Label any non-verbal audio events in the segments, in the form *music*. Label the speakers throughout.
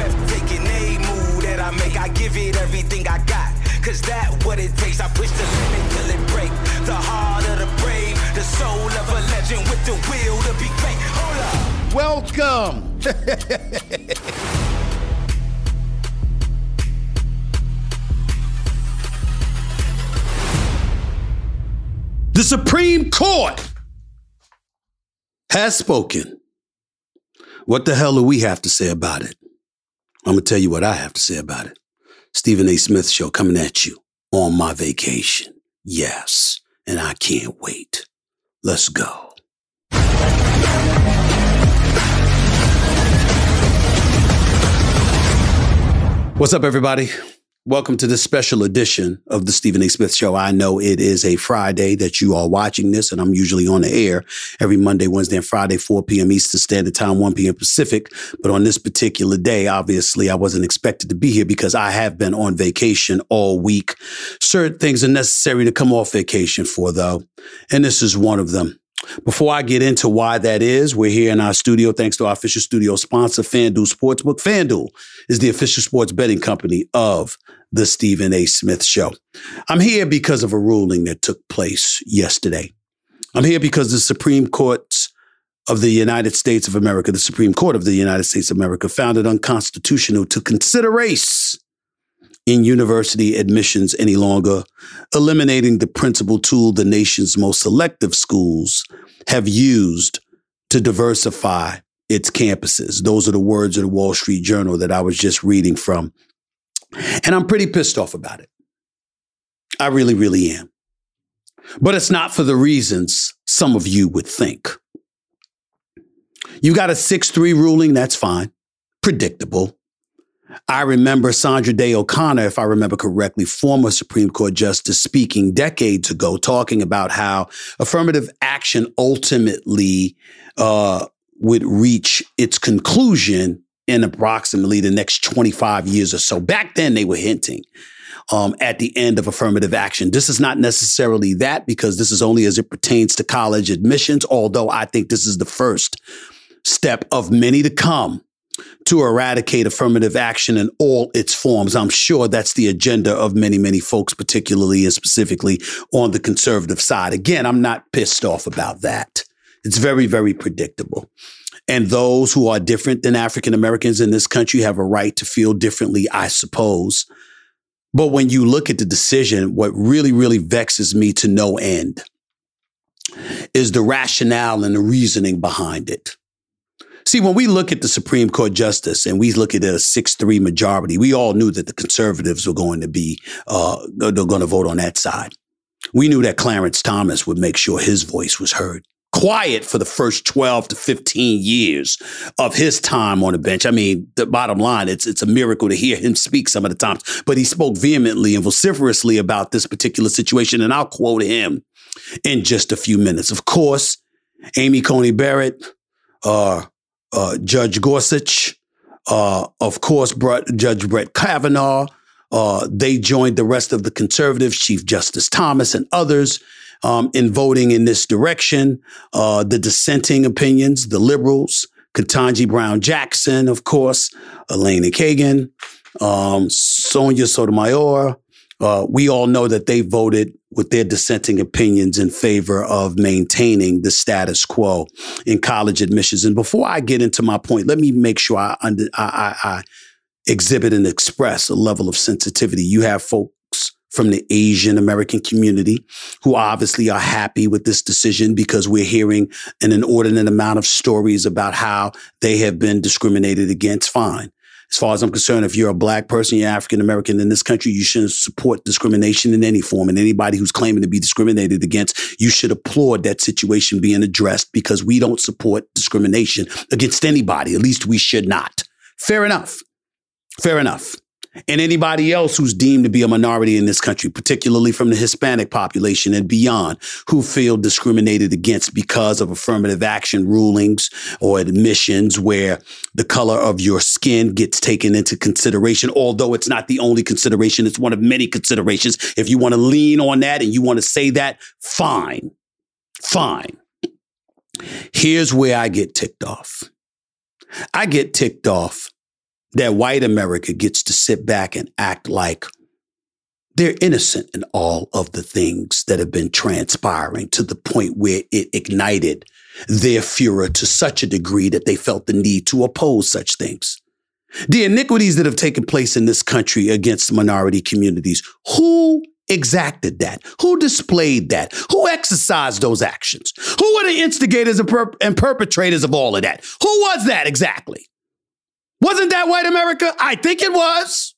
Speaker 1: Breathtaking a move that I make. I give it everything I got. Cause that what it takes. I push the limit till it break. The heart of the brave. The soul of a legend with the will to be great. Hold
Speaker 2: up. Welcome. *laughs* The Supreme Court has spoken. What the hell do we have to say about it? I'm going to tell you what I have to say about it. Stephen A. Smith Show coming at you on my vacation. Yes, and I can't wait. Let's go. What's up, everybody? Welcome to this special edition of the Stephen A. Smith Show. I know it is a Friday that you are watching this, and I'm usually on the air every Monday, Wednesday, and Friday, 4 p.m. Eastern Standard Time, 1 p.m. Pacific. But on this particular day, obviously, I wasn't expected to be here because I have been on vacation all week. Certain things are necessary to come off vacation for, though, and this is one of them. Before I get into why that is, we're here in our studio thanks to our official studio sponsor, FanDuel Sportsbook. FanDuel is the official sports betting company of the Stephen A. Smith Show. I'm here because of a ruling that took place yesterday. I'm here because the Supreme Courts of the United States of America, the Supreme Court of the United States of America, found it unconstitutional to consider race in university admissions any longer, eliminating the principal tool the nation's most selective schools have used to diversify its campuses. Those are the words of the Wall Street Journal that I was just reading from. And I'm pretty pissed off about it. I really, really am. But it's not for the reasons some of you would think. You got a 6 3 ruling, that's fine. Predictable. I remember Sandra Day O'Connor, if I remember correctly, former Supreme Court Justice, speaking decades ago, talking about how affirmative action ultimately uh, would reach its conclusion in approximately the next 25 years or so. Back then, they were hinting um, at the end of affirmative action. This is not necessarily that because this is only as it pertains to college admissions, although I think this is the first step of many to come to eradicate affirmative action in all its forms. I'm sure that's the agenda of many, many folks, particularly and specifically on the conservative side. Again, I'm not pissed off about that. It's very, very predictable. And those who are different than African Americans in this country have a right to feel differently, I suppose. But when you look at the decision, what really, really vexes me to no end is the rationale and the reasoning behind it. See, when we look at the Supreme Court justice and we look at a 6 3 majority, we all knew that the conservatives were going to be, uh, they're going to vote on that side. We knew that Clarence Thomas would make sure his voice was heard. Quiet for the first 12 to 15 years of his time on the bench. I mean, the bottom line, it's, it's a miracle to hear him speak some of the times, but he spoke vehemently and vociferously about this particular situation. And I'll quote him in just a few minutes. Of course, Amy Coney Barrett, uh, uh, Judge Gorsuch, uh, of course, Brett, Judge Brett Kavanaugh. Uh, they joined the rest of the conservatives, Chief Justice Thomas and others, um, in voting in this direction. Uh, the dissenting opinions, the liberals, Ketanji Brown Jackson, of course, Elena Kagan, um, Sonia Sotomayor, uh, we all know that they voted with their dissenting opinions in favor of maintaining the status quo in college admissions. And before I get into my point, let me make sure I, under, I, I, I exhibit and express a level of sensitivity. You have folks from the Asian American community who obviously are happy with this decision because we're hearing an inordinate amount of stories about how they have been discriminated against. Fine as far as I'm concerned, if you're a black person, you're African American in this country, you shouldn't support discrimination in any form. And anybody who's claiming to be discriminated against, you should applaud that situation being addressed because we don't support discrimination against anybody. At least we should not. Fair enough. Fair enough. And anybody else who's deemed to be a minority in this country, particularly from the Hispanic population and beyond, who feel discriminated against because of affirmative action rulings or admissions where the color of your skin gets taken into consideration, although it's not the only consideration, it's one of many considerations. If you want to lean on that and you want to say that, fine. Fine. Here's where I get ticked off. I get ticked off that white America gets to sit back and act like they're innocent in all of the things that have been transpiring to the point where it ignited their furor to such a degree that they felt the need to oppose such things. The iniquities that have taken place in this country against minority communities, who exacted that? Who displayed that? Who exercised those actions? Who were the instigators and, and perpetrators of all of that? Who was that exactly? Wasn't that white America? I think it was.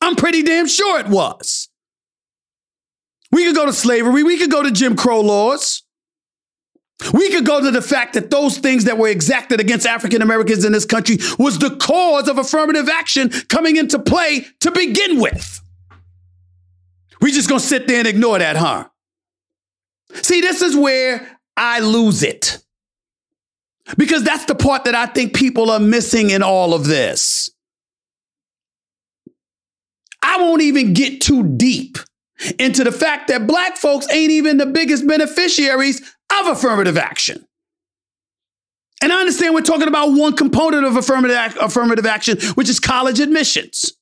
Speaker 2: I'm pretty damn sure it was. We could go to slavery. We could go to Jim Crow laws. We could go to the fact that those things that were exacted against African Americans in this country was the cause of affirmative action coming into play to begin with. We just gonna sit there and ignore that, huh? See, this is where I lose it. Because that's the part that I think people are missing in all of this. I won't even get too deep into the fact that black folks ain't even the biggest beneficiaries of affirmative action. And I understand we're talking about one component of affirmative, affirmative action, which is college admissions.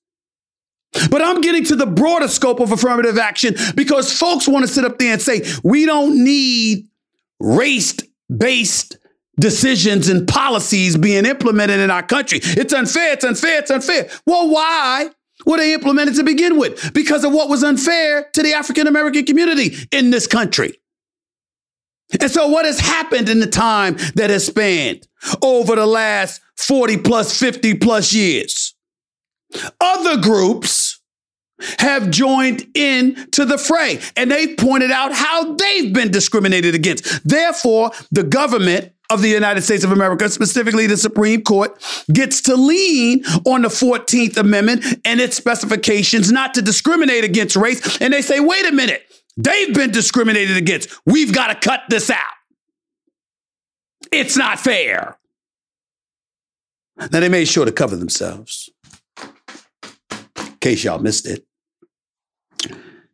Speaker 2: But I'm getting to the broader scope of affirmative action because folks want to sit up there and say, we don't need race based decisions and policies being implemented in our country. It's unfair, it's unfair, it's unfair. Well, why were they implemented to begin with? Because of what was unfair to the African American community in this country. And so, what has happened in the time that has spanned over the last 40 plus, 50 plus years? Other groups have joined in to the fray and they've pointed out how they've been discriminated against. Therefore, the government of the United States of America, specifically the Supreme Court, gets to lean on the 14th Amendment and its specifications not to discriminate against race. And they say, wait a minute, they've been discriminated against. We've got to cut this out. It's not fair. Now, they made sure to cover themselves, in case y'all missed it,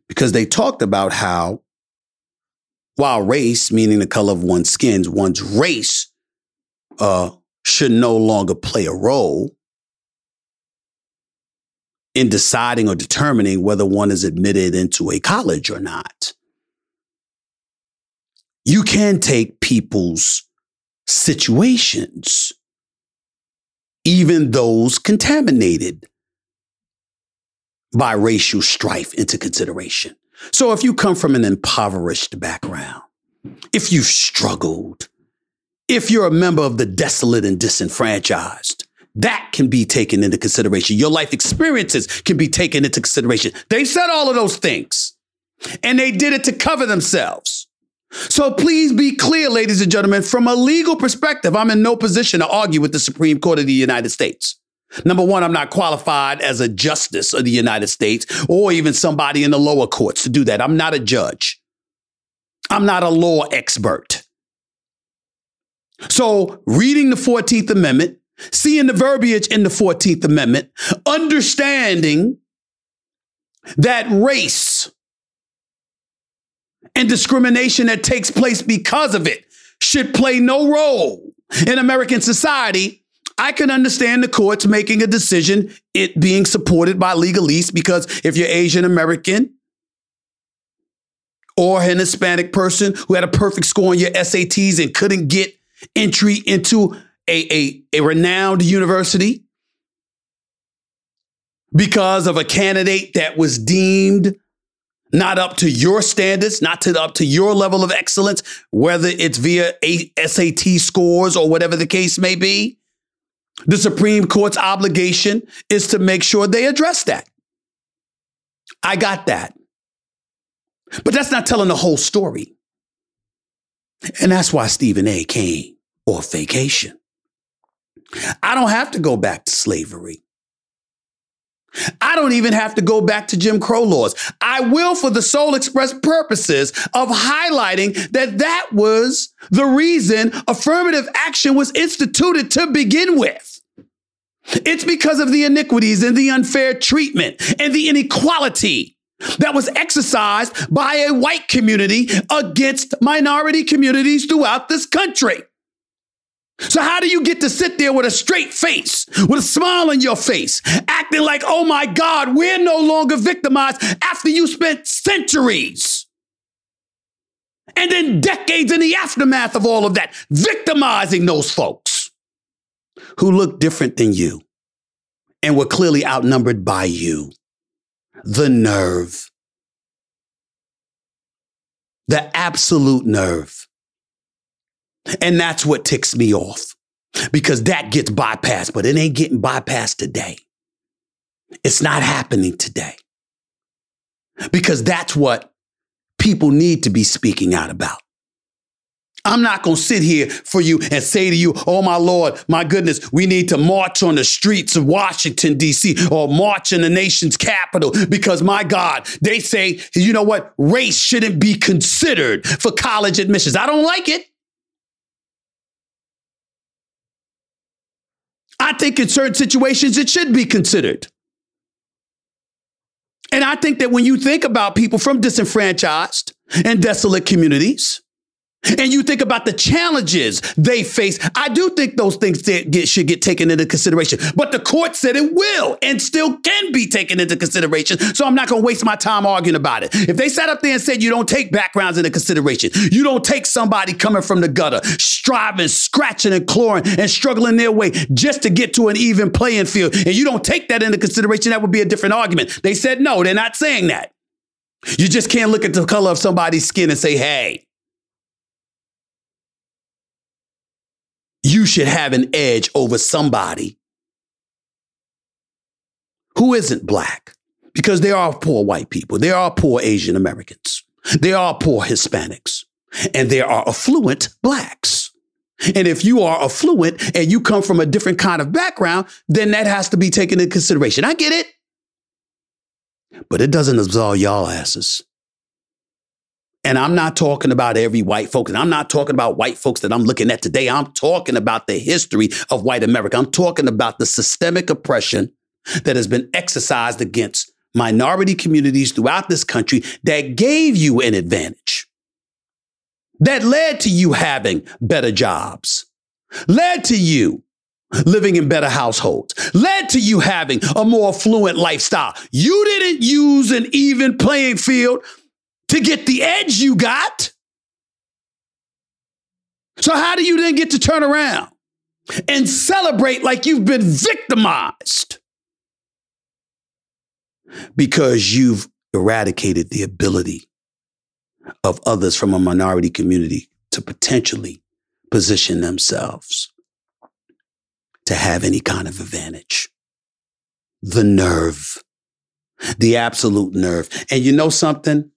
Speaker 2: because they talked about how while race, meaning the color of one's skin, one's race, uh, should no longer play a role in deciding or determining whether one is admitted into a college or not. You can take people's situations, even those contaminated by racial strife, into consideration. So if you come from an impoverished background, if you've struggled, if you're a member of the desolate and disenfranchised, that can be taken into consideration. Your life experiences can be taken into consideration. They said all of those things and they did it to cover themselves. So please be clear, ladies and gentlemen, from a legal perspective, I'm in no position to argue with the Supreme Court of the United States. Number one, I'm not qualified as a justice of the United States or even somebody in the lower courts to do that. I'm not a judge. I'm not a law expert. So, reading the 14th Amendment, seeing the verbiage in the 14th Amendment, understanding that race and discrimination that takes place because of it should play no role in American society I can understand the courts making a decision, it being supported by legalese, because if you're Asian American or an Hispanic person who had a perfect score on your SATs and couldn't get entry into a, a, a renowned university because of a candidate that was deemed not up to your standards, not to up to your level of excellence, whether it's via SAT scores or whatever the case may be. The Supreme Court's obligation is to make sure they address that. I got that. But that's not telling the whole story. And that's why Stephen A came off vacation. I don't have to go back to slavery. I don't even have to go back to Jim Crow laws. I will for the sole express purposes of highlighting that that was the reason affirmative action was instituted to begin with. It's because of the iniquities and the unfair treatment and the inequality that was exercised by a white community against minority communities throughout this country. So, how do you get to sit there with a straight face, with a smile on your face, acting like, oh my God, we're no longer victimized after you spent centuries and then decades in the aftermath of all of that, victimizing those folks who look different than you and were clearly outnumbered by you? The nerve, the absolute nerve and that's what ticks me off because that gets bypassed, but it ain't getting bypassed today. It's not happening today because that's what people need to be speaking out about. I'm not going to sit here for you and say to you, oh my Lord, my goodness, we need to march on the streets of Washington, D.C., or march in the nation's capital because my God, they say, you know what, race shouldn't be considered for college admissions. I don't like it. I think in certain situations it should be considered. And I think that when you think about people from disenfranchised and desolate communities, and you think about the challenges they face, I do think those things get, should get taken into consideration. But the court said it will and still can be taken into consideration. So I'm not going to waste my time arguing about it. If they sat up there and said you don't take backgrounds into consideration, you don't take somebody coming from the gutter, striving, scratching, and clawing and struggling their way just to get to an even playing field, and you don't take that into consideration, that would be a different argument. They said no, they're not saying that. You just can't look at the color of somebody's skin and say, hey, you should have an edge over somebody who isn't black because there are poor white people, there are poor Asian Americans, there are poor Hispanics, and there are affluent blacks. And if you are affluent and you come from a different kind of background, then that has to be taken into consideration. I get it. But it doesn't absolve y'all asses. And I'm not talking about every white folk, and I'm not talking about white folks that I'm looking at today. I'm talking about the history of white America. I'm talking about the systemic oppression that has been exercised against minority communities throughout this country that gave you an advantage, that led to you having better jobs, led to you living in better households, led to you having a more affluent lifestyle. You didn't use an even playing field to get the edge you got. So, how do you then get to turn around and celebrate like you've been victimized? Because you've eradicated the ability of others from a minority community to potentially position themselves to have any kind of advantage. The nerve, the absolute nerve. And you know something?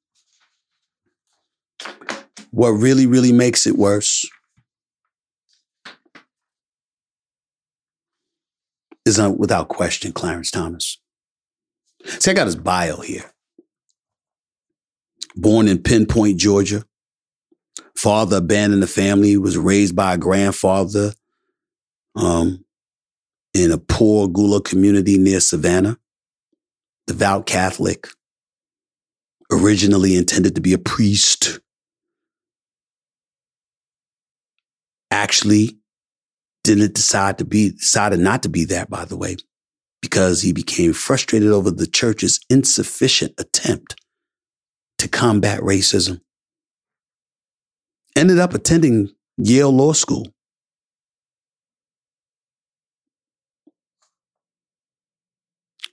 Speaker 2: What really, really makes it worse is uh, without question Clarence Thomas. See, I got his bio here. Born in Pinpoint, Georgia. Father abandoned the family, was raised by a grandfather um, in a poor Gullah community near Savannah. Devout Catholic. Originally intended to be a priest. Actually didn't decide to be, decided not to be that, by the way, because he became frustrated over the church's insufficient attempt to combat racism. Ended up attending Yale Law School.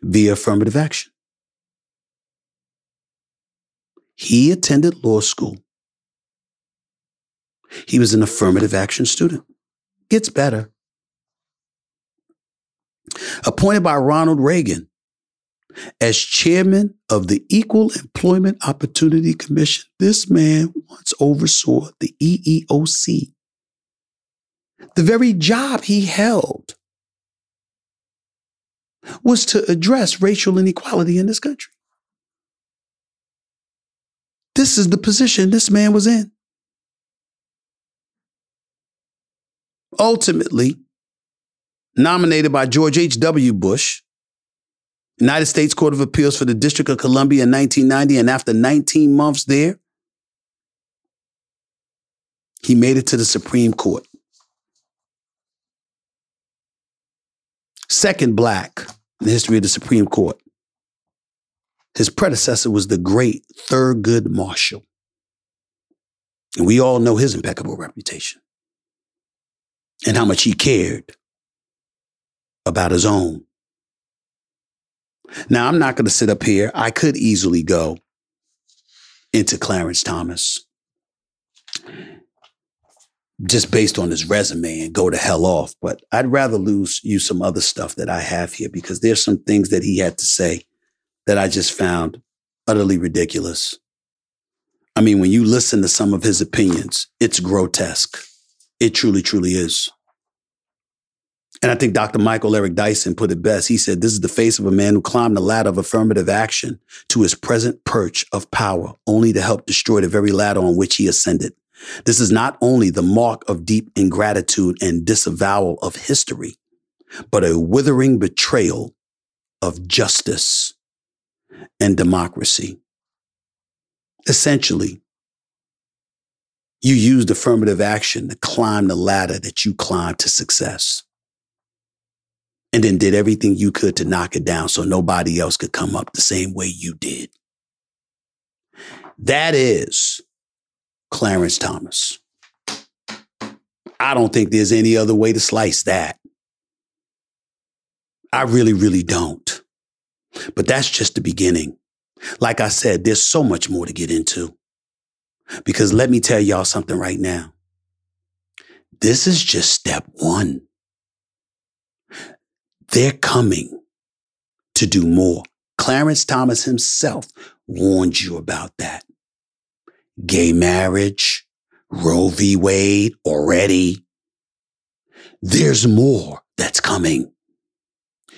Speaker 2: Via affirmative action. He attended law school he was an affirmative action student. Gets better. Appointed by Ronald Reagan as chairman of the Equal Employment Opportunity Commission, this man once oversaw the EEOC, the very job he held was to address racial inequality in this country. This is the position this man was in. Ultimately, nominated by George H.W. Bush, United States Court of Appeals for the District of Columbia in 1990, and after 19 months there, he made it to the Supreme Court. Second black in the history of the Supreme Court. His predecessor was the great Thurgood Marshall. And we all know his impeccable reputation and how much he cared about his own. Now, I'm not going to sit up here. I could easily go into Clarence Thomas just based on his resume and go to hell off. But I'd rather lose you some other stuff that I have here because there's some things that he had to say that I just found utterly ridiculous. I mean, when you listen to some of his opinions, it's grotesque. It truly, truly is. And I think Dr. Michael Eric Dyson put it best. He said, This is the face of a man who climbed the ladder of affirmative action to his present perch of power, only to help destroy the very ladder on which he ascended. This is not only the mark of deep ingratitude and disavowal of history, but a withering betrayal of justice and democracy. Essentially, you used affirmative action to climb the ladder that you climbed to success. And then did everything you could to knock it down so nobody else could come up the same way you did. That is Clarence Thomas. I don't think there's any other way to slice that. I really, really don't. But that's just the beginning. Like I said, there's so much more to get into. Because let me tell y'all something right now. This is just step one. They're coming to do more. Clarence Thomas himself warned you about that gay marriage, Roe v. Wade already. There's more that's coming.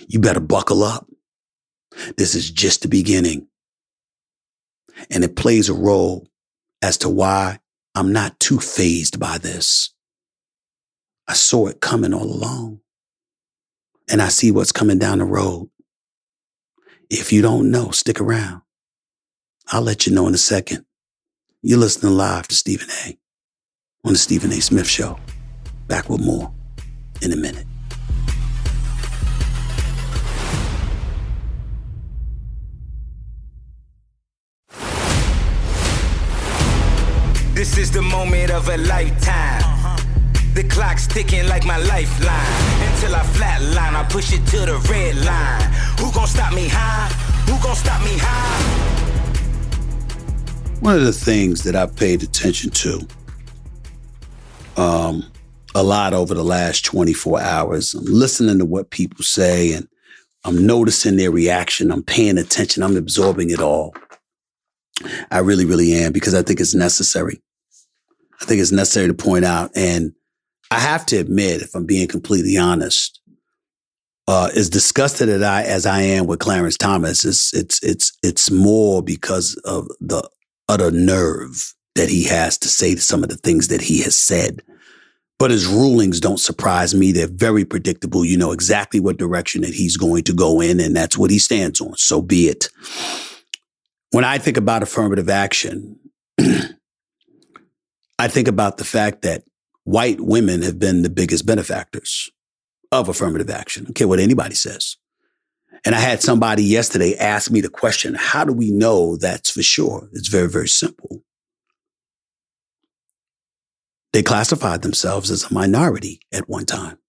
Speaker 2: You better buckle up. This is just the beginning. And it plays a role as to why I'm not too phased by this. I saw it coming all along. And I see what's coming down the road. If you don't know, stick around. I'll let you know in a second. You're listening live to Stephen A. on the Stephen A. Smith Show. Back with more in a minute.
Speaker 1: This is the moment of a lifetime. The clock's ticking like my lifeline. Until I flatline, I push it to the red line. Who gon' stop me high? Who gon' stop me high?
Speaker 2: One of the things that I've paid attention to um, a lot over the last 24 hours, I'm listening to what people say and I'm noticing their reaction. I'm paying attention. I'm absorbing it all. I really, really am because I think it's necessary. I think it's necessary to point out. And I have to admit, if I'm being completely honest, uh, as disgusted as I, as I am with Clarence Thomas, it's, it's, it's, it's more because of the utter nerve that he has to say some of the things that he has said. But his rulings don't surprise me. They're very predictable. You know exactly what direction that he's going to go in, and that's what he stands on. So be it. When I think about affirmative action, *clears throat* I think about the fact that white women have been the biggest benefactors of affirmative action. Okay, what anybody says. And I had somebody yesterday ask me the question, how do we know that's for sure? It's very, very simple. They classified themselves as a minority at one time.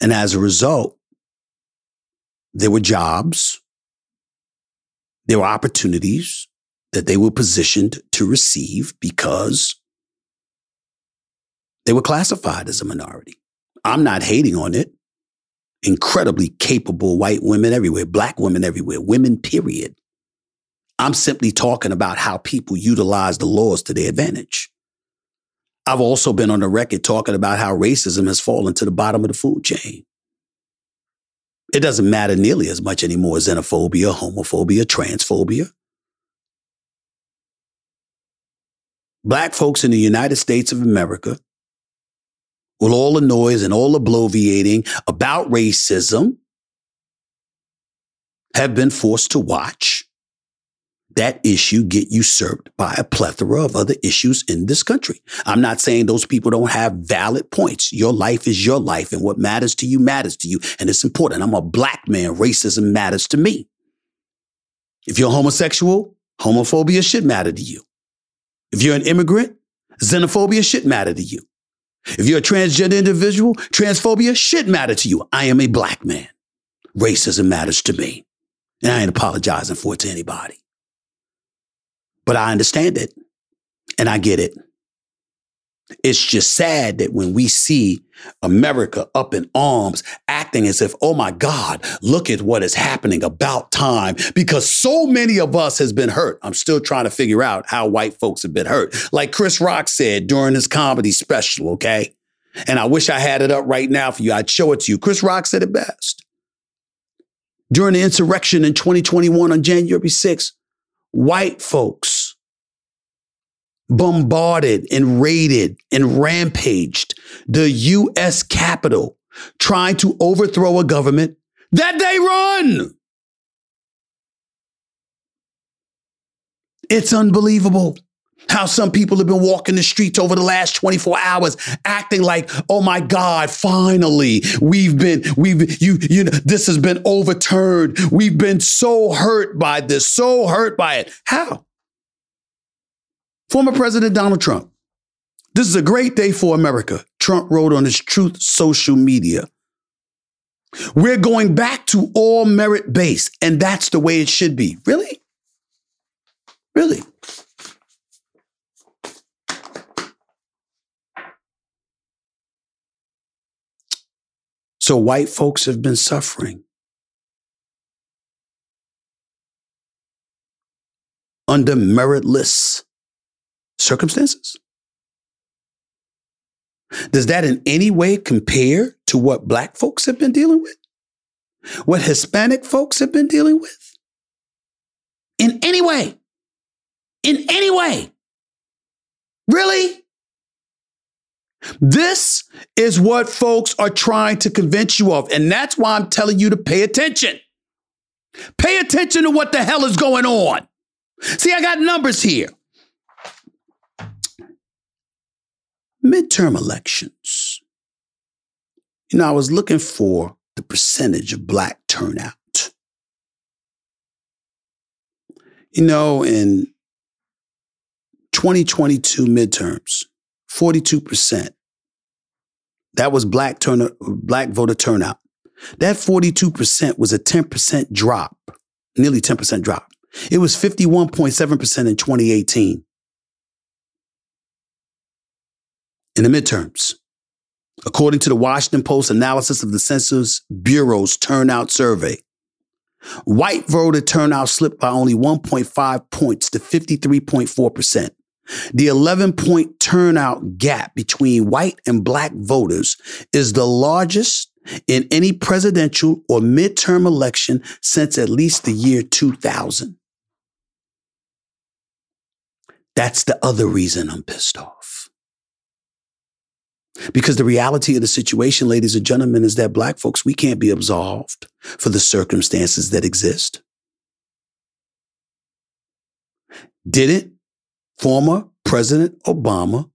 Speaker 2: And as a result, there were jobs, there were opportunities that they were positioned to receive because they were classified as a minority. I'm not hating on it incredibly capable white women everywhere, black women everywhere, women, period. I'm simply talking about how people utilize the laws to their advantage. I've also been on the record talking about how racism has fallen to the bottom of the food chain. It doesn't matter nearly as much anymore xenophobia, homophobia, transphobia. Black folks in the United States of America, with all the noise and all the bloviating about racism, have been forced to watch that issue get usurped by a plethora of other issues in this country. I'm not saying those people don't have valid points. Your life is your life and what matters to you matters to you. And it's important. I'm a black man. Racism matters to me. If you're homosexual, homophobia should matter to you. If you're an immigrant, xenophobia should matter to you. If you're a transgender individual, transphobia should matter to you. I am a black man. Racism matters to me. And I ain't apologizing for it to anybody. But I understand it and I get it. It's just sad that when we see America up in arms, acting as if, oh my God, look at what is happening about time, because so many of us has been hurt. I'm still trying to figure out how white folks have been hurt. Like Chris Rock said during his comedy special, okay? And I wish I had it up right now for you. I'd show it to you. Chris Rock said it best. During the insurrection in 2021 on January 6th, white folks bombarded and raided and rampaged the U.S. Capitol, trying to overthrow a government that they run. It's unbelievable how some people have been walking the streets over the last 24 hours acting like oh my god finally we've been we've you you know this has been overturned we've been so hurt by this so hurt by it how former president donald trump. This is a great day for america trump wrote on his truth social media. We're going back to all merit based and that's the way it should be. Really? Really? So white folks have been suffering. Under meritless circumstances? Does that in any way compare to what black folks have been dealing with? What Hispanic folks have been dealing with? In any way? In any way? Really? This is what folks are trying to convince you of. And that's why I'm telling you to pay attention. Pay attention to what the hell is going on. See, I got numbers here. Midterm elections. You know, I was looking for the percentage of black turnout. You know, in 2022 midterms, 42%. That was black turn black voter turnout. That 42% was a 10% drop, nearly 10% drop. It was 51.7% in 2018. In the midterms, according to the Washington Post analysis of the Census Bureau's turnout survey, white voter turnout slipped by only 1.5 points to 53.4%. The 11 point turnout gap between white and black voters is the largest in any presidential or midterm election since at least the year 2000. That's the other reason I'm pissed off. Because the reality of the situation, ladies and gentlemen, is that black folks, we can't be absolved for the circumstances that exist. Didn't former President Obama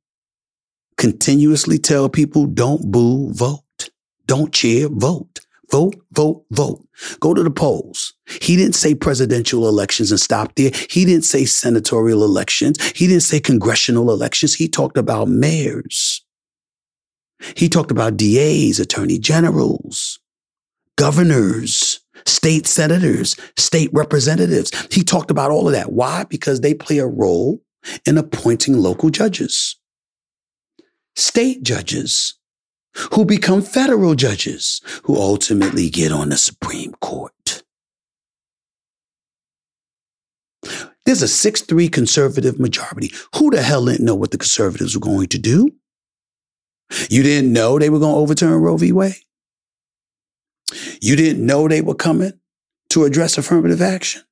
Speaker 2: continuously tell people don't boo, vote. Don't cheer, vote. Vote, vote, vote. Go to the polls. He didn't say presidential elections and stop there. He didn't say senatorial elections. He didn't say congressional elections. He talked about mayors. He talked about DAs, attorney generals, governors, state senators, state representatives. He talked about all of that. Why? Because they play a role in appointing local judges, state judges, who become federal judges, who ultimately get on the Supreme Court. There's a 6 3 conservative majority. Who the hell didn't know what the conservatives were going to do? You didn't know they were going to overturn Roe v. Wade? You didn't know they were coming to address affirmative action.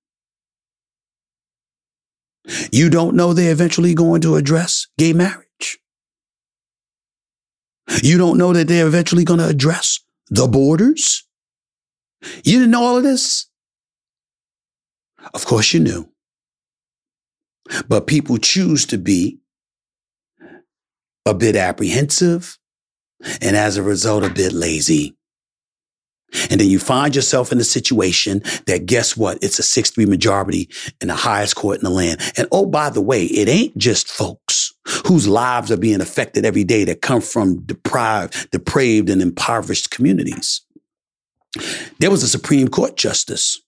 Speaker 2: You don't know they're eventually going to address gay marriage. You don't know that they're eventually going to address the borders. You didn't know all of this? Of course you knew. But people choose to be a bit apprehensive and as a result, a bit lazy. And then you find yourself in a situation that guess what? It's a 6-3 majority in the highest court in the land. And oh, by the way, it ain't just folks whose lives are being affected every day that come from deprived, depraved and impoverished communities. There was a Supreme Court justice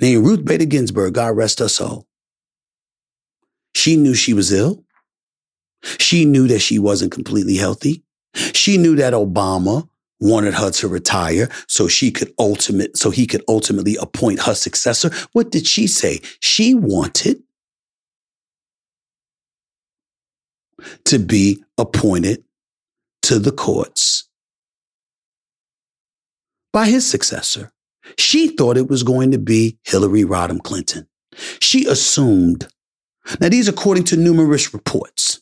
Speaker 2: named Ruth Bader Ginsburg, God rest her soul. She knew she was ill. She knew that she wasn't completely healthy. She knew that Obama wanted her to retire so she could ultimate so he could ultimately appoint her successor. What did she say? She wanted to be appointed to the courts by his successor. She thought it was going to be Hillary Rodham Clinton. She assumed. Now, these according to numerous reports.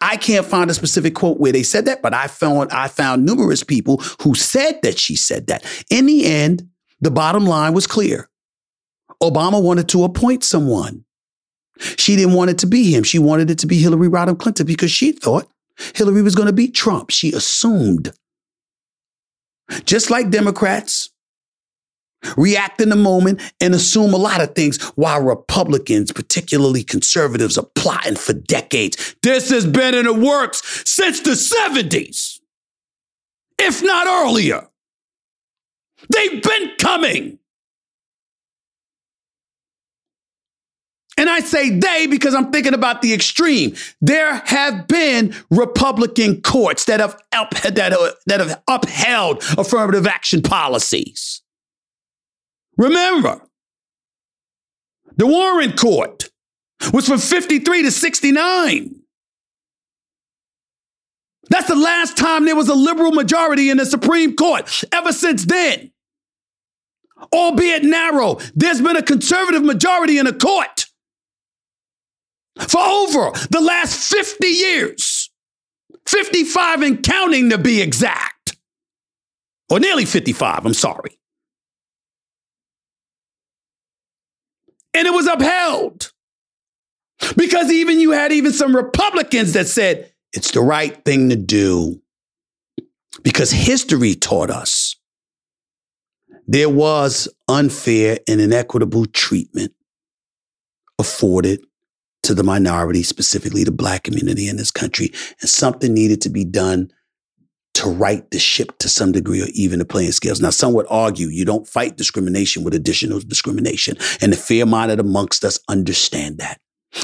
Speaker 2: I can't find a specific quote where they said that, but I found I found numerous people who said that she said that. In the end, the bottom line was clear. Obama wanted to appoint someone. She didn't want it to be him. She wanted it to be Hillary Rodham Clinton because she thought Hillary was going to beat Trump. She assumed. Just like Democrats, react in the moment and assume a lot of things while Republicans, particularly conservatives, are plotting for decades. This has been in the works since the 70s, if not earlier. They've been coming. And I say they because I'm thinking about the extreme. There have been Republican courts that have, up, that, uh, that have upheld affirmative action policies. Remember, the Warren Court was from 53 to 69. That's the last time there was a liberal majority in the Supreme Court. Ever since then, albeit narrow, there's been a conservative majority in the court for over the last 50 years. 55 and counting to be exact. Or nearly 55, I'm sorry. And it was upheld. Because even you had even some Republicans that said it's the right thing to do. Because history taught us there was unfair and inequitable treatment afforded to the minority, specifically the black community in this country, and something needed to be done to right the ship to some degree or even the playing scales. Now, some would argue you don't fight discrimination with additional discrimination. And the fair minded amongst us understand that.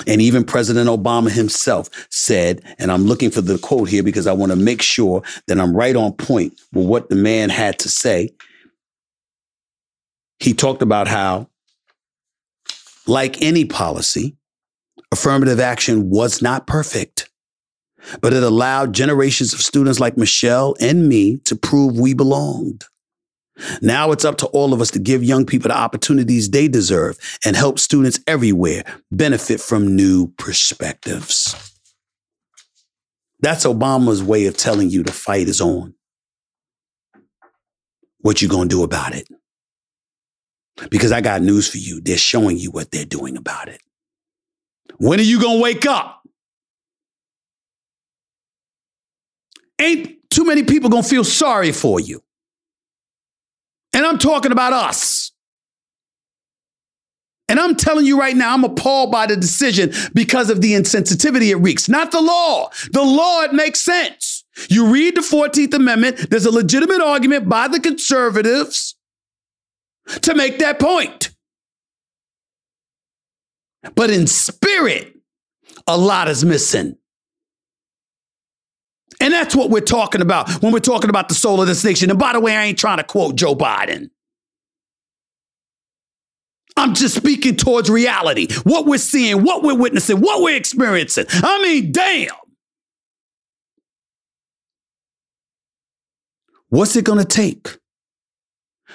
Speaker 2: And even President Obama himself said, and I'm looking for the quote here because I want to make sure that I'm right on point with what the man had to say. He talked about how, like any policy, affirmative action was not perfect but it allowed generations of students like Michelle and me to prove we belonged. Now it's up to all of us to give young people the opportunities they deserve and help students everywhere benefit from new perspectives. That's Obama's way of telling you the fight is on. What you going to do about it? Because I got news for you. They're showing you what they're doing about it. When are you going to wake up? Ain't too many people gonna feel sorry for you. And I'm talking about us. And I'm telling you right now, I'm appalled by the decision because of the insensitivity it wreaks. Not the law. The law, it makes sense. You read the 14th Amendment, there's a legitimate argument by the conservatives to make that point. But in spirit, a lot is missing. And that's what we're talking about when we're talking about the soul of this nation. And by the way, I ain't trying to quote Joe Biden. I'm just speaking towards reality, what we're seeing, what we're witnessing, what we're experiencing. I mean, damn. What's it going to take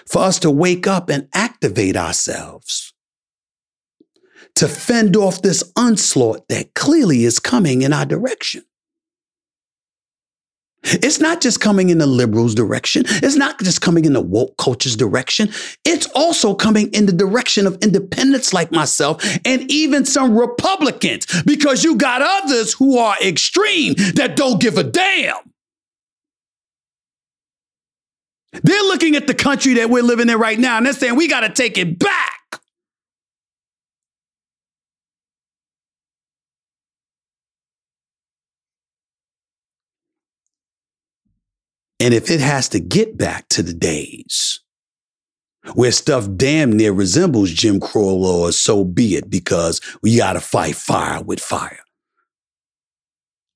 Speaker 2: for us to wake up and activate ourselves to fend off this onslaught that clearly is coming in our direction. It's not just coming in the liberals' direction. It's not just coming in the woke culture's direction. It's also coming in the direction of independents like myself and even some Republicans because you got others who are extreme that don't give a damn. They're looking at the country that we're living in right now and they're saying we got to take it back. And if it has to get back to the days where stuff damn near resembles Jim Crow laws, so be it, because we got to fight fire with fire.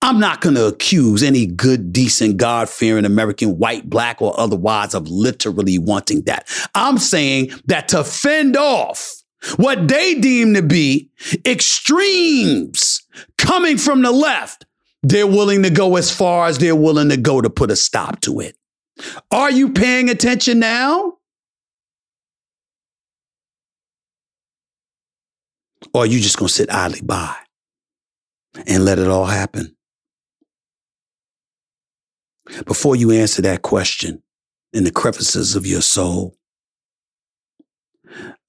Speaker 2: I'm not going to accuse any good, decent, God fearing American, white, black, or otherwise of literally wanting that. I'm saying that to fend off what they deem to be extremes coming from the left, they're willing to go as far as they're willing to go to put a stop to it. Are you paying attention now? Or are you just going to sit idly by and let it all happen? Before you answer that question in the crevices of your soul,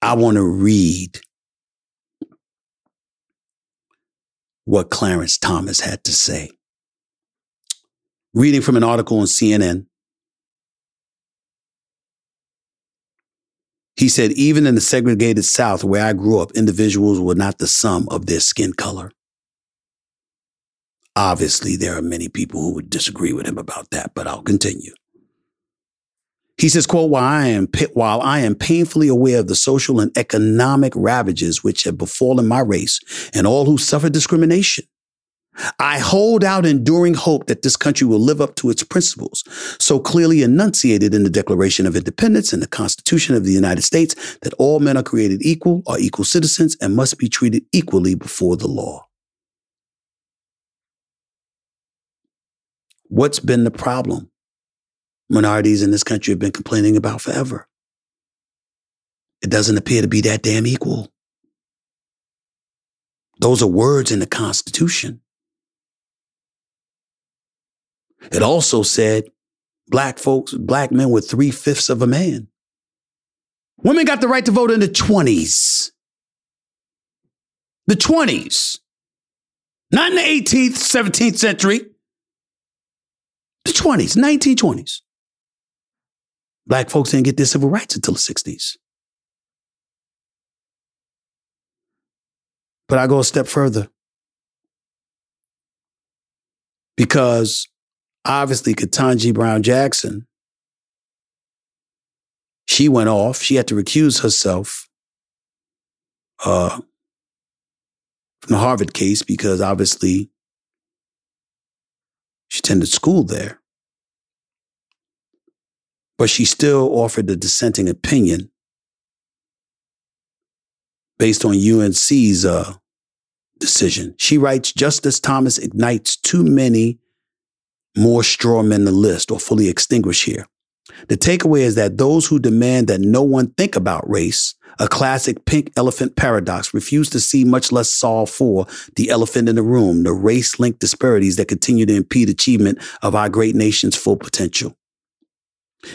Speaker 2: I want to read what Clarence Thomas had to say. Reading from an article on CNN, he said, even in the segregated South where I grew up, individuals were not the sum of their skin color. Obviously, there are many people who would disagree with him about that, but I'll continue. He says, quote, while I am, while I am painfully aware of the social and economic ravages which have befallen my race and all who suffer discrimination, I hold out enduring hope that this country will live up to its principles, so clearly enunciated in the Declaration of Independence and the Constitution of the United States that all men are created equal, are equal citizens, and must be treated equally before the law. What's been the problem? Minorities in this country have been complaining about forever. It doesn't appear to be that damn equal. Those are words in the Constitution. It also said black folks, black men were three fifths of a man. Women got the right to vote in the 20s. The 20s. Not in the 18th, 17th century. The 20s, 1920s. Black folks didn't get their civil rights until the 60s. But I go a step further. Because obviously, Ketanji Brown Jackson, she went off. She had to recuse herself uh, from the Harvard case because obviously she attended school there but she still offered a dissenting opinion based on UNC's uh, decision. She writes Justice Thomas ignites too many more straw men to list or fully extinguish here. The takeaway is that those who demand that no one think about race, a classic pink elephant paradox, refuse to see, much less solve for, the elephant in the room, the race linked disparities that continue to impede achievement of our great nation's full potential.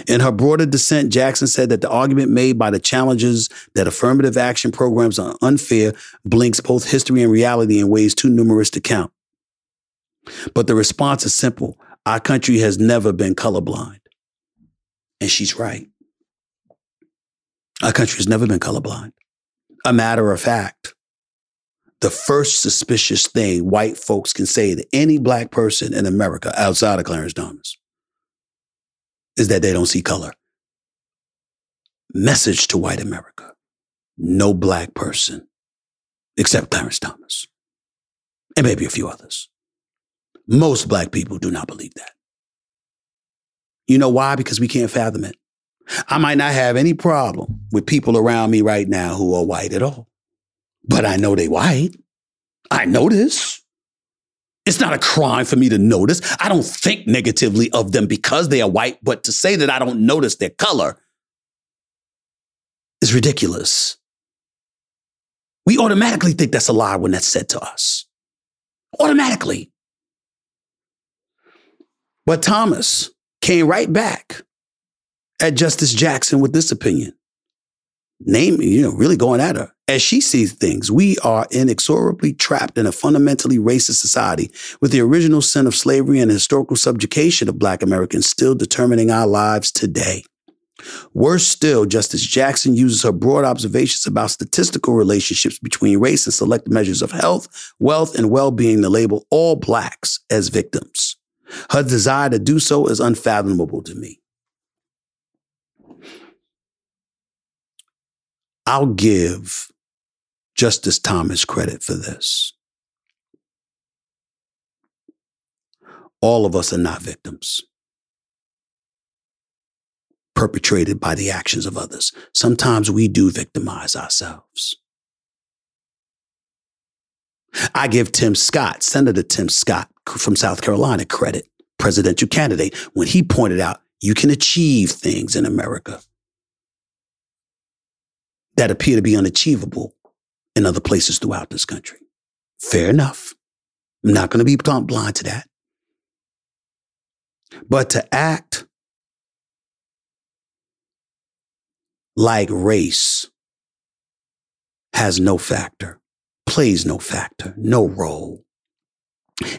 Speaker 2: In her broader dissent, Jackson said that the argument made by the challengers that affirmative action programs are unfair blinks both history and reality in ways too numerous to count. But the response is simple our country has never been colorblind. And she's right. Our country has never been colorblind. A matter of fact, the first suspicious thing white folks can say to any black person in America outside of Clarence Thomas is that they don't see color. Message to white America no black person except Clarence Thomas and maybe a few others. Most black people do not believe that. You know why? Because we can't fathom it. I might not have any problem with people around me right now who are white at all, but I know they white. I know this. It's not a crime for me to notice. I don't think negatively of them because they are white, but to say that I don't notice their color is ridiculous. We automatically think that's a lie when that's said to us. Automatically. But Thomas came right back at Justice Jackson with this opinion. Name, you know, really going at her. As she sees things, we are inexorably trapped in a fundamentally racist society with the original sin of slavery and historical subjugation of Black Americans still determining our lives today. Worse still, Justice Jackson uses her broad observations about statistical relationships between race and select measures of health, wealth, and well being to label all blacks as victims. Her desire to do so is unfathomable to me. I'll give Justice Thomas credit for this. All of us are not victims perpetrated by the actions of others. Sometimes we do victimize ourselves. I give Tim Scott, Senator Tim Scott from South Carolina, credit, presidential candidate, when he pointed out you can achieve things in America that appear to be unachievable in other places throughout this country. Fair enough. I'm not going to be blind to that. But to act like race has no factor, plays no factor, no role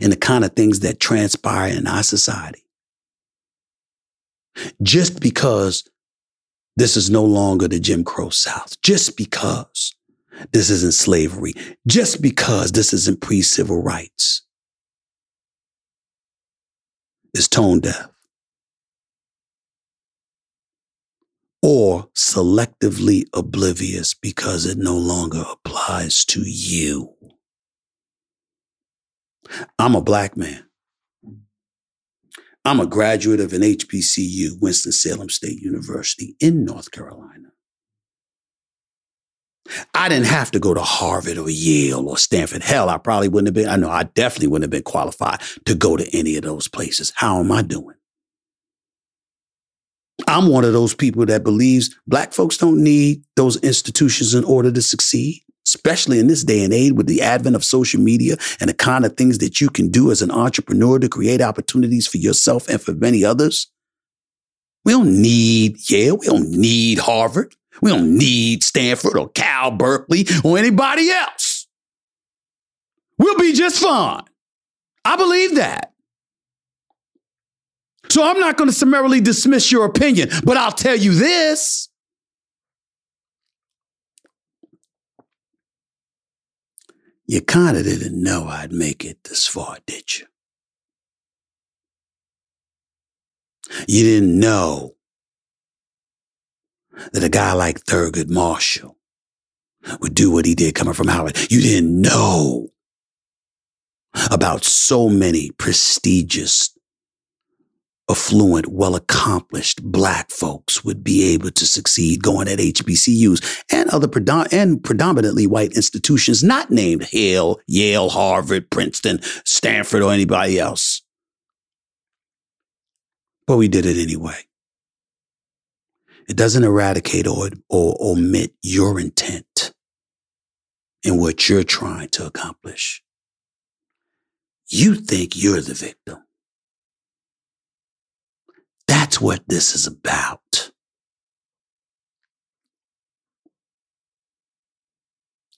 Speaker 2: in the kind of things that transpire in our society. Just because this is no longer the Jim Crow South, just because this isn't slavery, just because this isn't pre civil rights, is tone deaf. or selectively oblivious because it no longer applies to you. I'm a black man. I'm a graduate of an HBCU, Winston-Salem State University in North Carolina. I didn't have to go to Harvard or Yale or Stanford. Hell, I probably wouldn't have been, I know I definitely wouldn't have been qualified to go to any of those places. How am I doing? I'm one of those people that believes black folks don't need those institutions in order to succeed, especially in this day and age with the advent of social media and the kind of things that you can do as an entrepreneur to create opportunities for yourself and for many others. We don't need Yale. We don't need Harvard. We don't need Stanford or Cal Berkeley or anybody else. We'll be just fine. I believe that. So I'm not going to summarily dismiss your opinion, but I'll tell you this. You kind of didn't know I'd make it this far, did you? You didn't know that a guy like Thurgood Marshall would do what he did coming from Howard. You didn't know about so many prestigious affluent, well accomplished black folks would be able to succeed going at HBCUs and other predom- and predominantly white institutions not named Yale, Yale, Harvard, Princeton, Stanford, or anybody else. But we did it anyway. It doesn't eradicate or, or omit your intent and what you're trying to accomplish. You think you're the victim. That's what this is about.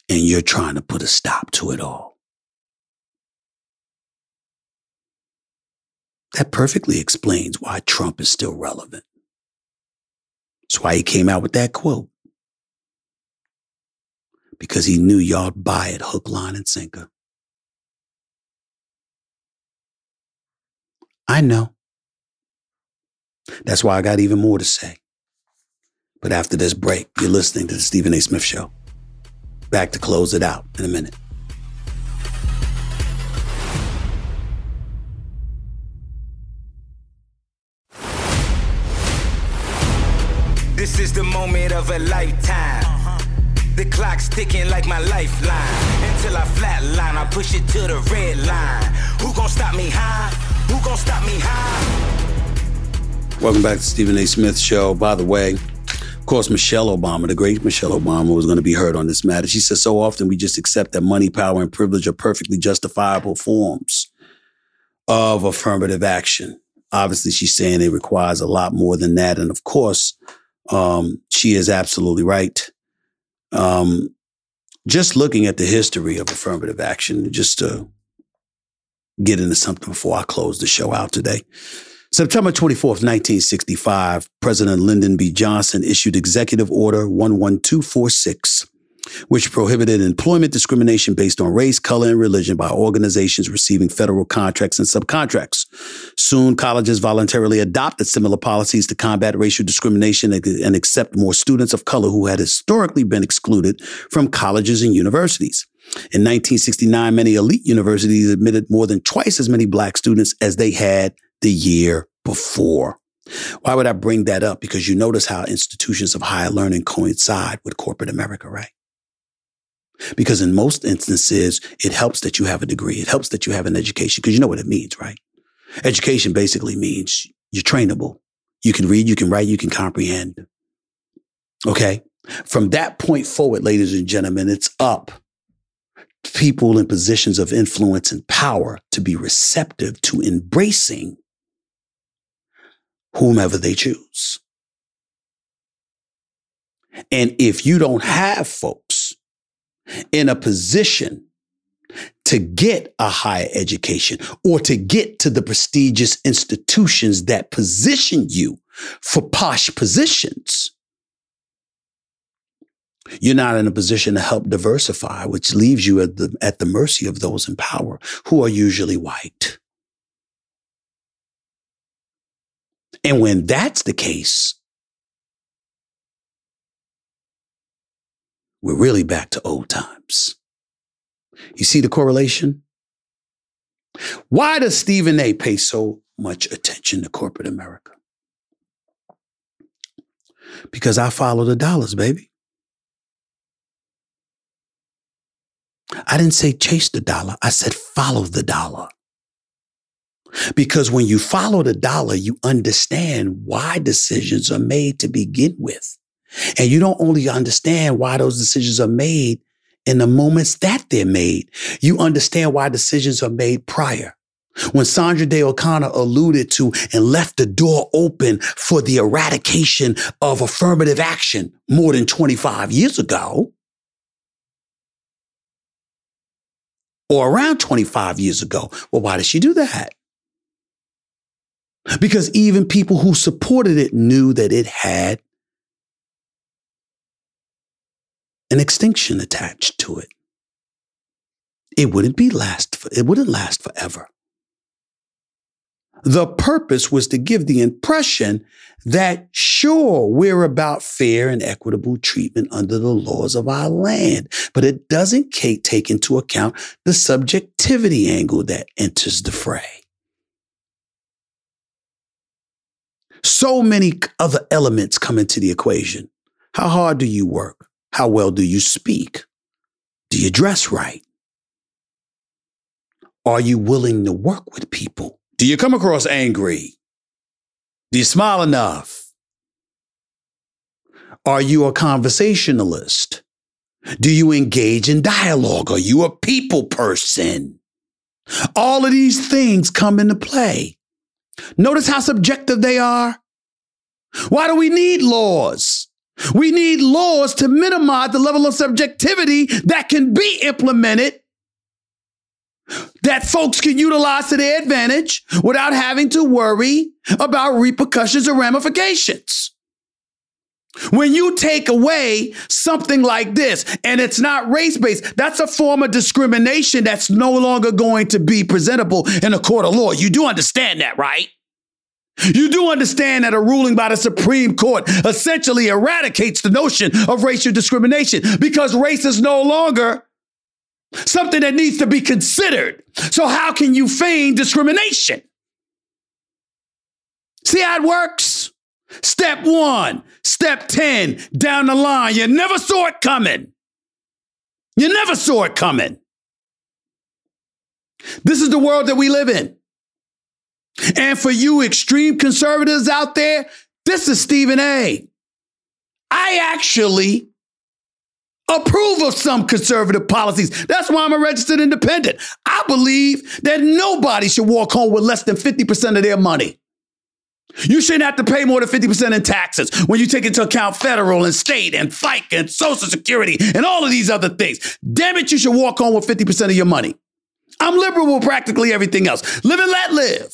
Speaker 2: And you're trying to put a stop to it all. That perfectly explains why Trump is still relevant. That's why he came out with that quote. Because he knew y'all'd buy it hook, line, and sinker. I know. That's why I got even more to say. But after this break, you're listening to the Stephen A. Smith Show. Back to close it out in a minute.
Speaker 1: This is the moment of a lifetime. The clock's ticking like my lifeline. Until I flatline, I push it to the red line. Who gon' stop me high? Who gon' stop me high?
Speaker 2: Welcome back to Stephen A. Smith Show. By the way, Of course, Michelle Obama, the great Michelle Obama, was going to be heard on this matter. She said, so often we just accept that money, power, and privilege are perfectly justifiable forms of affirmative action. Obviously, she's saying it requires a lot more than that. And of course, um, she is absolutely right. Um, just looking at the history of affirmative action, just to get into something before I close the show out today. September 24th, 1965, President Lyndon B. Johnson issued Executive Order 11246, which prohibited employment discrimination based on race, color, and religion by organizations receiving federal contracts and subcontracts. Soon, colleges voluntarily adopted similar policies to combat racial discrimination and accept more students of color who had historically been excluded from colleges and universities. In 1969, many elite universities admitted more than twice as many black students as they had the year before. Why would I bring that up? Because you notice how institutions of higher learning coincide with corporate America, right? Because in most instances, it helps that you have a degree. It helps that you have an education because you know what it means, right? Education basically means you're trainable. You can read, you can write, you can comprehend. Okay. From that point forward, ladies and gentlemen, it's up people in positions of influence and power to be receptive to embracing whomever they choose. And if you don't have folks in a position to get a higher education or to get to the prestigious institutions that position you for posh positions, you're not in a position to help diversify, which leaves you at the, at the mercy of those in power who are usually white. And when that's the case, we're really back to old times. You see the correlation? Why does Stephen A pay so much attention to corporate America? Because I follow the dollars, baby. I didn't say chase the dollar. I said follow the dollar. Because when you follow the dollar, you understand why decisions are made to begin with. And you don't only understand why those decisions are made in the moments that they're made, you understand why decisions are made prior. When Sandra Day O'Connor alluded to and left the door open for the eradication of affirmative action more than 25 years ago, or around 25 years ago, well, why did she do that? Because even people who supported it knew that it had an extinction attached to it. It wouldn't be last, it wouldn't last forever. The purpose was to give the impression that sure, we're about fair and equitable treatment under the laws of our land, but it doesn't take into account the subjectivity angle that enters the fray. So many other elements come into the equation. How hard do you work? How well do you speak? Do you dress right? Are you willing to work with people? Do you come across angry? Do you smile enough? Are you a conversationalist? Do you engage in dialogue? Are you a people person? All of these things come into play. Notice how subjective they are. Why do we need laws? We need laws to minimize the level of subjectivity that can be implemented that folks can utilize to their advantage without having to worry about repercussions or ramifications. When you take away something like this and it's not race based, that's a form of discrimination that's no longer going to be presentable in a court of law. You do understand that, right? You do understand that a ruling by the Supreme Court essentially eradicates the notion of racial discrimination because race is no longer something that needs to be considered. So, how can you feign discrimination? See how it works? Step one, step 10, down the line. You never saw it coming. You never saw it coming. This is the world that we live in. And for you extreme conservatives out there, this is Stephen A. I actually approve of some conservative policies. That's why I'm a registered independent. I believe that nobody should walk home with less than 50% of their money. You shouldn't have to pay more than 50% in taxes when you take into account federal and state and FICA and Social Security and all of these other things. Damn it, you should walk home with 50% of your money. I'm liberal with practically everything else. Live and let live.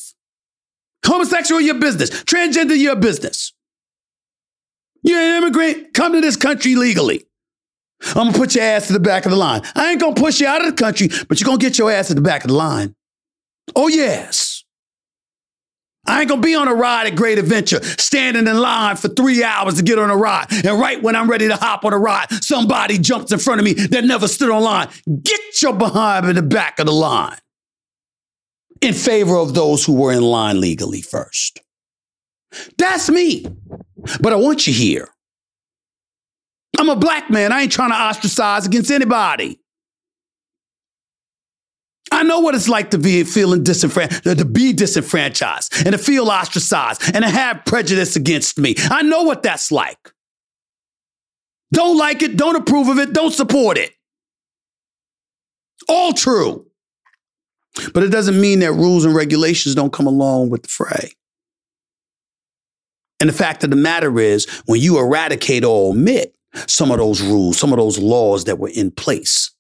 Speaker 2: Homosexual, your business. Transgender, your business. You're an immigrant, come to this country legally. I'm gonna put your ass to the back of the line. I ain't gonna push you out of the country, but you're gonna get your ass to the back of the line. Oh, yes. I ain't gonna be on a ride at Great Adventure, standing in line for three hours to get on a ride. And right when I'm ready to hop on a ride, somebody jumps in front of me that never stood on line. Get your behind in the back of the line in favor of those who were in line legally first. That's me. But I want you here. I'm a black man. I ain't trying to ostracize against anybody. I know what it's like to be feeling disenfranchised, to be disenfranchised and to feel ostracized and to have prejudice against me. I know what that's like. Don't like it, don't approve of it, don't support it. All true. But it doesn't mean that rules and regulations don't come along with the fray. And the fact of the matter is, when you eradicate or omit some of those rules, some of those laws that were in place,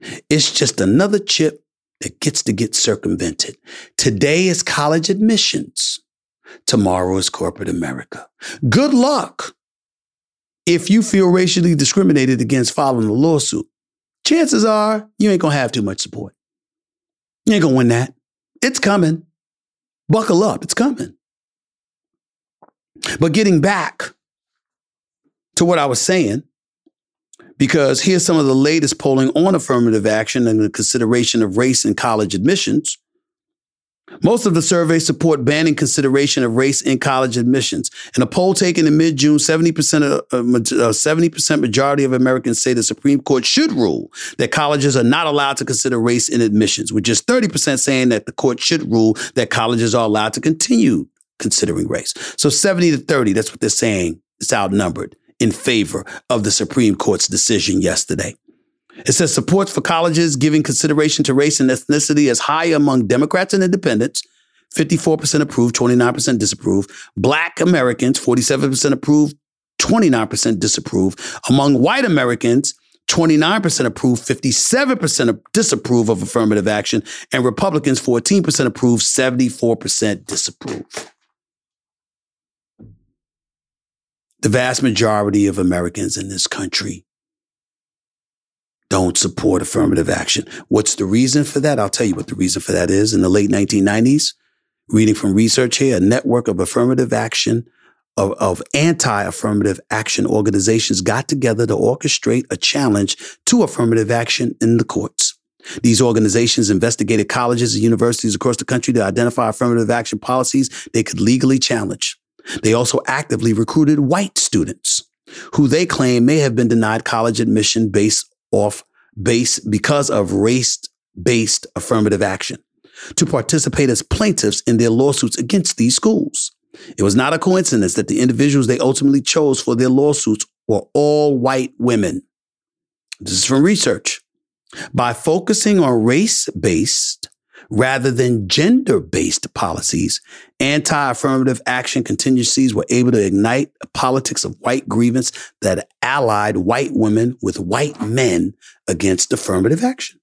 Speaker 2: it's just another chip that gets to get circumvented. Today is college admissions. Tomorrow is corporate America. Good luck. If you feel racially discriminated against following the lawsuit, chances are you ain't gonna have too much support. You ain't gonna win that. It's coming. Buckle up, it's coming. But getting back to what I was saying, because here's some of the latest polling on affirmative action and the consideration of race in college admissions. Most of the surveys support banning consideration of race in college admissions. In a poll taken in mid-June, 70% of, uh, 70% majority of Americans say the Supreme Court should rule that colleges are not allowed to consider race in admissions, with just 30% saying that the court should rule that colleges are allowed to continue considering race. So 70 to 30, that's what they're saying. It's outnumbered in favor of the Supreme Court's decision yesterday. It says support for colleges giving consideration to race and ethnicity is high among Democrats and independents. 54% approve, 29% disapprove. Black Americans, 47% approve, 29% disapprove. Among white Americans, 29% approve, 57% disapprove of affirmative action, and Republicans, 14% approve, 74% disapprove. The vast majority of Americans in this country don't support affirmative action. What's the reason for that? I'll tell you what the reason for that is. In the late 1990s, reading from research here, a network of affirmative action, of, of anti affirmative action organizations got together to orchestrate a challenge to affirmative action in the courts. These organizations investigated colleges and universities across the country to identify affirmative action policies they could legally challenge. They also actively recruited white students who they claim may have been denied college admission based off base because of race based affirmative action to participate as plaintiffs in their lawsuits against these schools. It was not a coincidence that the individuals they ultimately chose for their lawsuits were all white women. This is from research. By focusing on race based rather than gender based policies, anti affirmative action contingencies were able to ignite a politics of white grievance that allied white women with white men against affirmative action.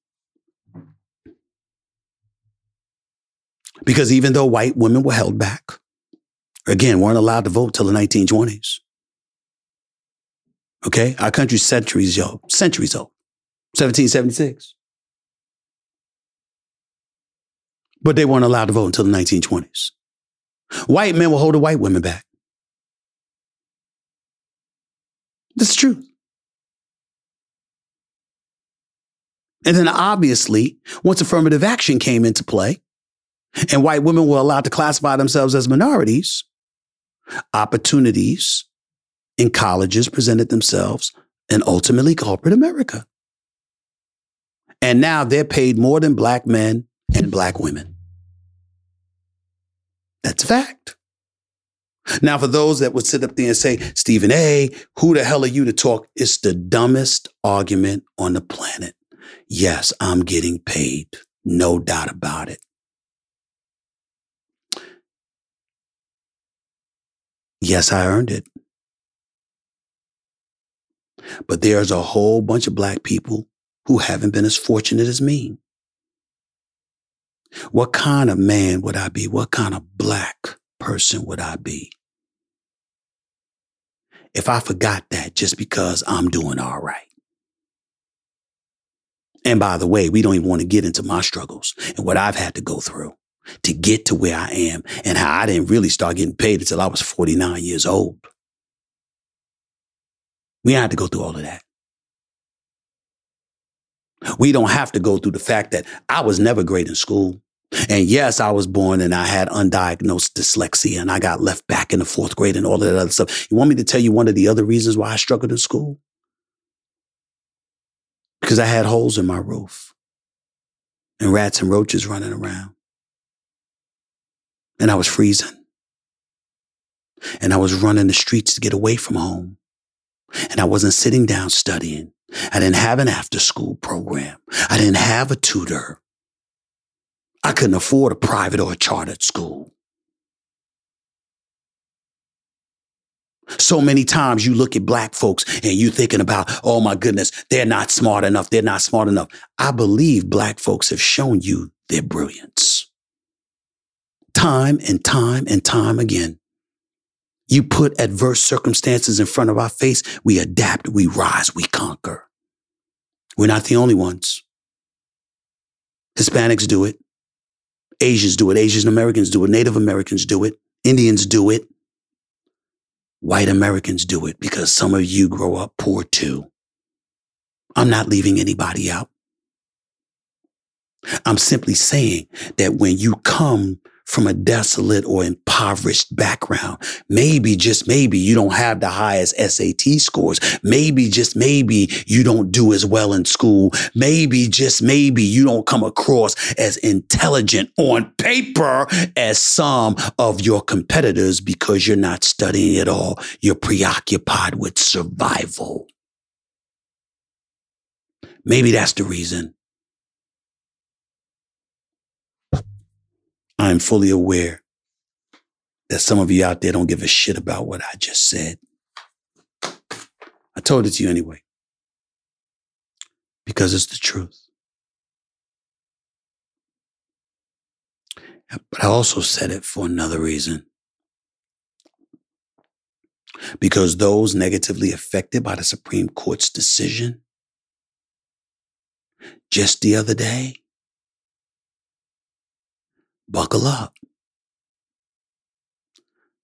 Speaker 2: Because even though white women were held back, again, weren't allowed to vote till the 1920s. Okay? Our country's centuries, old, centuries old. 1776. But they weren't allowed to vote until the 1920s. White men will hold the white women back. That's true. And then obviously, once affirmative action came into play and white women were allowed to classify themselves as minorities, opportunities in colleges presented themselves and ultimately corporate America. And now they're paid more than black men and black women. That's a fact. Now, for those that would sit up there and say, Stephen A., who the hell are you to talk? It's the dumbest argument on the planet. Yes, I'm getting paid. No doubt about it. Yes, I earned it. But there's a whole bunch of black people who haven't been as fortunate as me. What kind of man would I be? What kind of black person would I be? If I forgot that just because I'm doing all right. And by the way, we don't even want to get into my struggles and what I've had to go through to get to where I am and how I didn't really start getting paid until I was 49 years old. We had to go through all of that. We don't have to go through the fact that I was never great in school. And yes, I was born and I had undiagnosed dyslexia and I got left back in the fourth grade and all that other stuff. You want me to tell you one of the other reasons why I struggled in school? Because I had holes in my roof and rats and roaches running around. And I was freezing. And I was running the streets to get away from home. And I wasn't sitting down studying. I didn't have an after school program. I didn't have a tutor. I couldn't afford a private or a chartered school. So many times you look at black folks and you thinking about, oh my goodness, they're not smart enough. They're not smart enough. I believe black folks have shown you their brilliance. Time and time and time again. You put adverse circumstances in front of our face, we adapt, we rise, we conquer. We're not the only ones. Hispanics do it. Asians do it. Asian Americans do it. Native Americans do it. Indians do it. White Americans do it because some of you grow up poor too. I'm not leaving anybody out. I'm simply saying that when you come from a desolate or impoverished background. Maybe, just maybe, you don't have the highest SAT scores. Maybe, just maybe, you don't do as well in school. Maybe, just maybe, you don't come across as intelligent on paper as some of your competitors because you're not studying at all. You're preoccupied with survival. Maybe that's the reason I'm fully aware that some of you out there don't give a shit about what I just said. I told it to you anyway. Because it's the truth. But I also said it for another reason. Because those negatively affected by the Supreme Court's decision just the other day buckle up.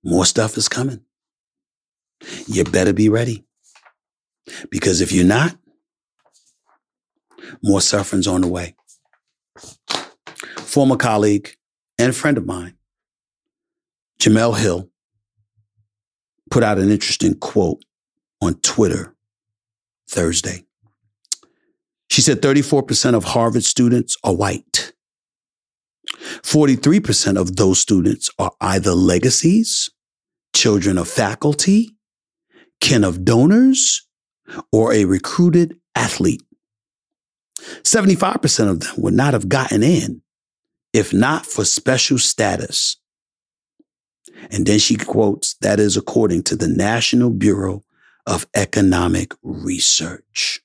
Speaker 2: More stuff is coming. You better be ready. Because if you're not, more suffering's on the way. Former colleague and friend of mine, Jemele Hill, put out an interesting quote on Twitter Thursday. She said 34% of Harvard students are white. 43% of those students are either legacies, children of faculty, kin of donors, or a recruited athlete. 75% of them would not have gotten in if not for special status. And then she quotes, that is according to the National Bureau of Economic Research.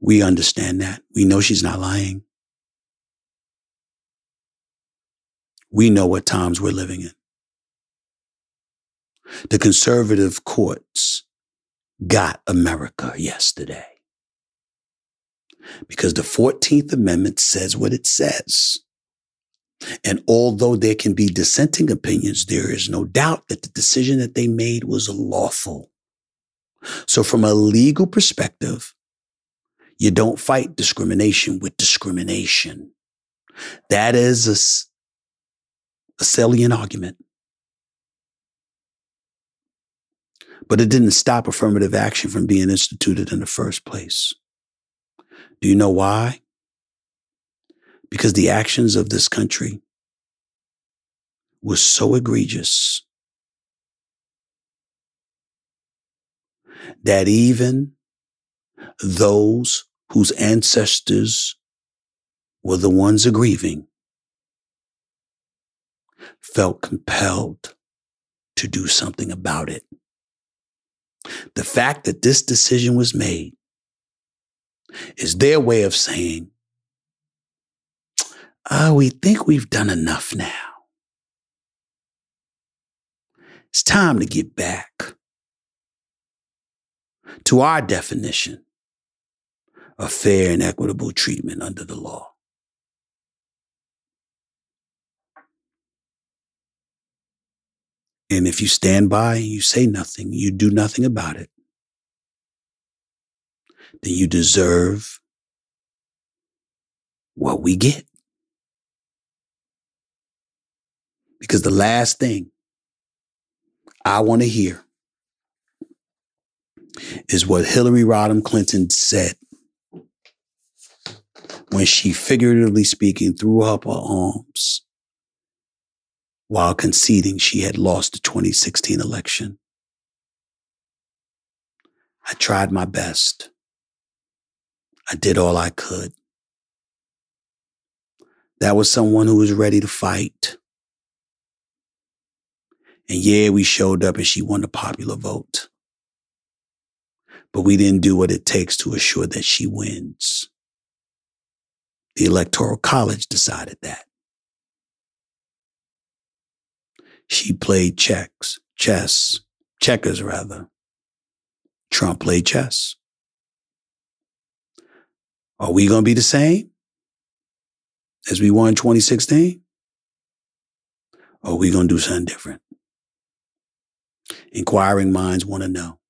Speaker 2: We understand that. We know she's not lying. We know what times we're living in. The conservative courts got America yesterday because the 14th Amendment says what it says. And although there can be dissenting opinions, there is no doubt that the decision that they made was lawful. So, from a legal perspective, you don't fight discrimination with discrimination. That is a, a salient argument. But it didn't stop affirmative action from being instituted in the first place. Do you know why? Because the actions of this country was so egregious that even those whose ancestors were the ones grieving felt compelled to do something about it. The fact that this decision was made is their way of saying, oh, we think we've done enough now. It's time to get back to our definition of fair and equitable treatment under the law. And if you stand by and you say nothing, you do nothing about it, then you deserve what we get. Because the last thing I want to hear is what Hillary Rodham Clinton said when she, figuratively speaking, threw up her arms while conceding she had lost the 2016 election. I tried my best. I did all I could. That was someone who was ready to fight. And yeah, we showed up and she won the popular vote. But we didn't do what it takes to assure that she wins. The Electoral College decided that. She played checks, chess, checkers rather. Trump played chess. Are we going to be the same as we were in 2016? Or are we going to do something different? Inquiring minds want to know.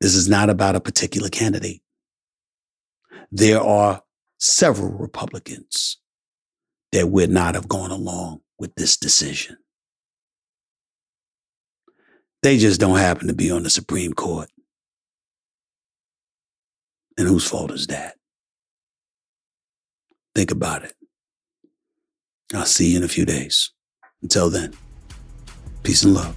Speaker 2: This is not about a particular candidate. There are several Republicans that would not have gone along with this decision. They just don't happen to be on the Supreme Court. And whose fault is that? Think about it. I'll see you in a few days. Until then, peace and love.